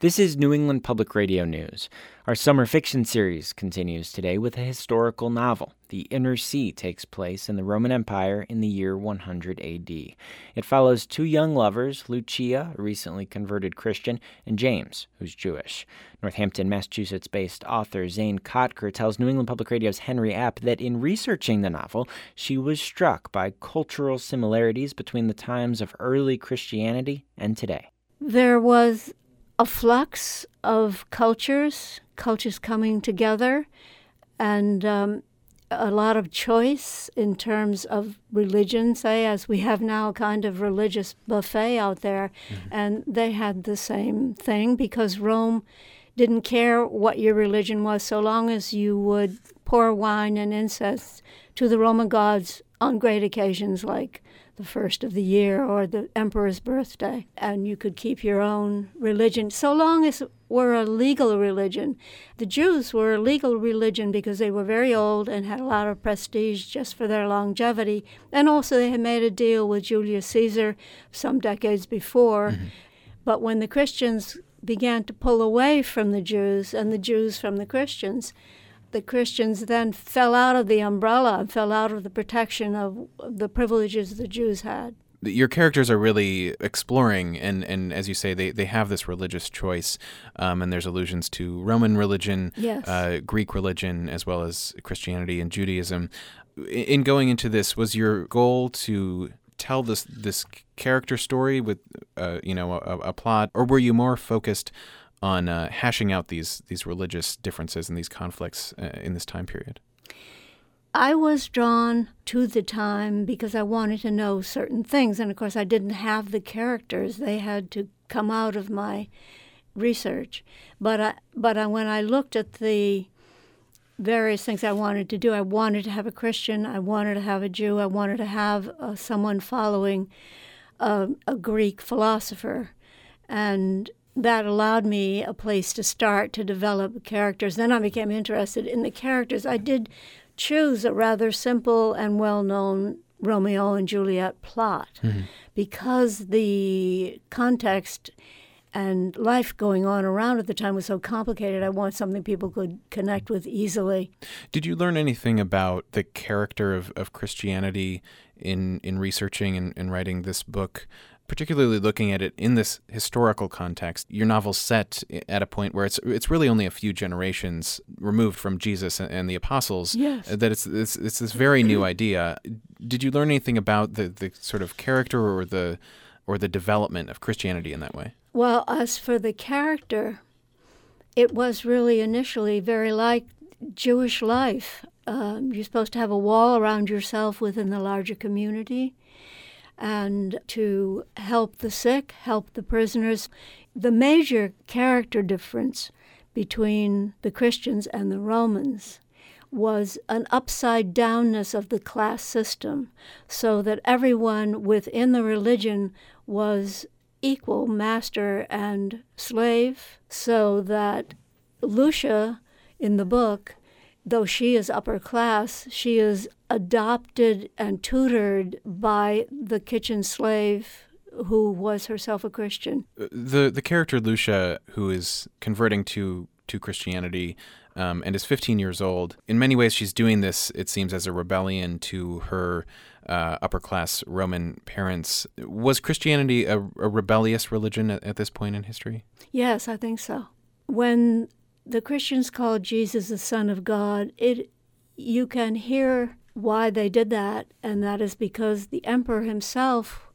This is New England Public Radio News. Our summer fiction series continues today with a historical novel. The Inner Sea takes place in the Roman Empire in the year 100 AD. It follows two young lovers, Lucia, a recently converted Christian, and James, who's Jewish. Northampton, Massachusetts based author Zane Kotker tells New England Public Radio's Henry Epp that in researching the novel, she was struck by cultural similarities between the times of early Christianity and today. There was a flux of cultures, cultures coming together, and um, a lot of choice in terms of religion, say, as we have now a kind of religious buffet out there. Mm-hmm. And they had the same thing because Rome didn't care what your religion was so long as you would pour wine and incense to the Roman gods on great occasions like the first of the year or the emperor's birthday, and you could keep your own religion so long as it were a legal religion. The Jews were a legal religion because they were very old and had a lot of prestige just for their longevity, and also they had made a deal with Julius Caesar some decades before. Mm-hmm. But when the Christians began to pull away from the Jews and the Jews from the Christians, the Christians then fell out of the umbrella and fell out of the protection of the privileges the Jews had. Your characters are really exploring, and, and as you say, they, they have this religious choice, um, and there's allusions to Roman religion, yes. uh, Greek religion, as well as Christianity and Judaism. In going into this, was your goal to tell this this character story with, uh, you know, a, a plot, or were you more focused on uh, hashing out these these religious differences and these conflicts uh, in this time period? I was drawn to the time because I wanted to know certain things, and of course, I didn't have the characters; they had to come out of my research. But I, but I, when I looked at the various things I wanted to do, I wanted to have a Christian, I wanted to have a Jew, I wanted to have uh, someone following uh, a Greek philosopher, and that allowed me a place to start to develop characters. Then I became interested in the characters. I did choose a rather simple and well known Romeo and Juliet plot mm-hmm. because the context and life going on around at the time was so complicated. I want something people could connect with easily. Did you learn anything about the character of, of Christianity in, in researching and, and writing this book? Particularly looking at it in this historical context, your novel's set at a point where it's it's really only a few generations removed from Jesus and the apostles. Yes. Uh, that it's, it's it's this very new idea. Did you learn anything about the, the sort of character or the or the development of Christianity in that way? Well, as for the character, it was really initially very like Jewish life. Um, you're supposed to have a wall around yourself within the larger community and to help the sick, help the prisoners. The major character difference between the Christians and the Romans was an upside downness of the class system, so that everyone within the religion was equal master and slave, so that Lucia in the book though she is upper class, she is adopted and tutored by the kitchen slave who was herself a Christian. Uh, the the character Lucia, who is converting to to Christianity um, and is 15 years old, in many ways she's doing this. It seems as a rebellion to her uh, upper class Roman parents. Was Christianity a, a rebellious religion at, at this point in history? Yes, I think so. When the Christians called Jesus the Son of God, it you can hear why they did that, and that is because the emperor himself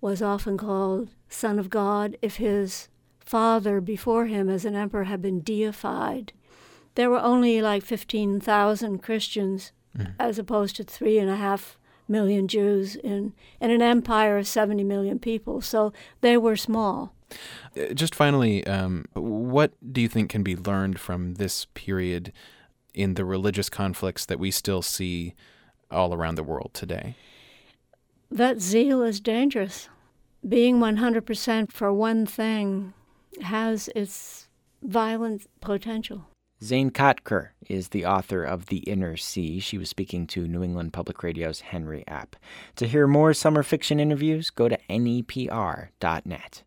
was often called Son of God if his father before him as an emperor had been deified. There were only like 15,000 Christians mm. as opposed to three and a half million Jews in, in an empire of 70 million people. So they were small. Uh, just finally, um, what do you think can be learned from this period in the religious conflicts that we still see all around the world today? That zeal is dangerous. Being 100% for one thing has its violent potential. Zane Kotker is the author of The Inner Sea. She was speaking to New England Public Radio's Henry Epp. To hear more summer fiction interviews, go to nepr.net.